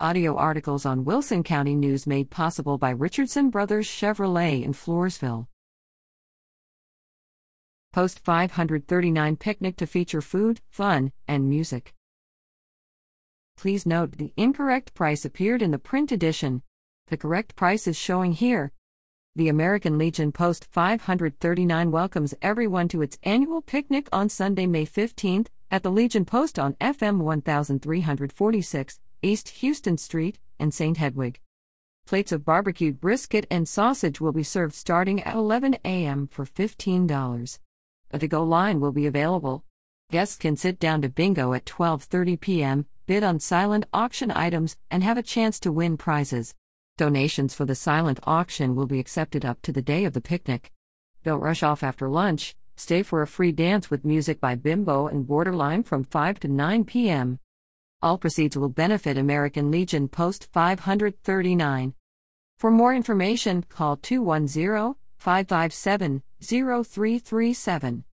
Audio articles on Wilson County News made possible by Richardson Brothers Chevrolet in Floresville. Post 539 picnic to feature food, fun, and music. Please note the incorrect price appeared in the print edition. The correct price is showing here. The American Legion Post 539 welcomes everyone to its annual picnic on Sunday, May 15th at the Legion Post on FM 1346, East Houston Street, and St. Hedwig. Plates of barbecued brisket and sausage will be served starting at 11 a.m. for $15. A to-go line will be available. Guests can sit down to bingo at 12:30 p.m., bid on silent auction items, and have a chance to win prizes. Donations for the silent auction will be accepted up to the day of the picnic. Don't rush off after lunch. Stay for a free dance with music by Bimbo and Borderline from 5 to 9 p.m. All proceeds will benefit American Legion Post 539. For more information, call 210 557 0337.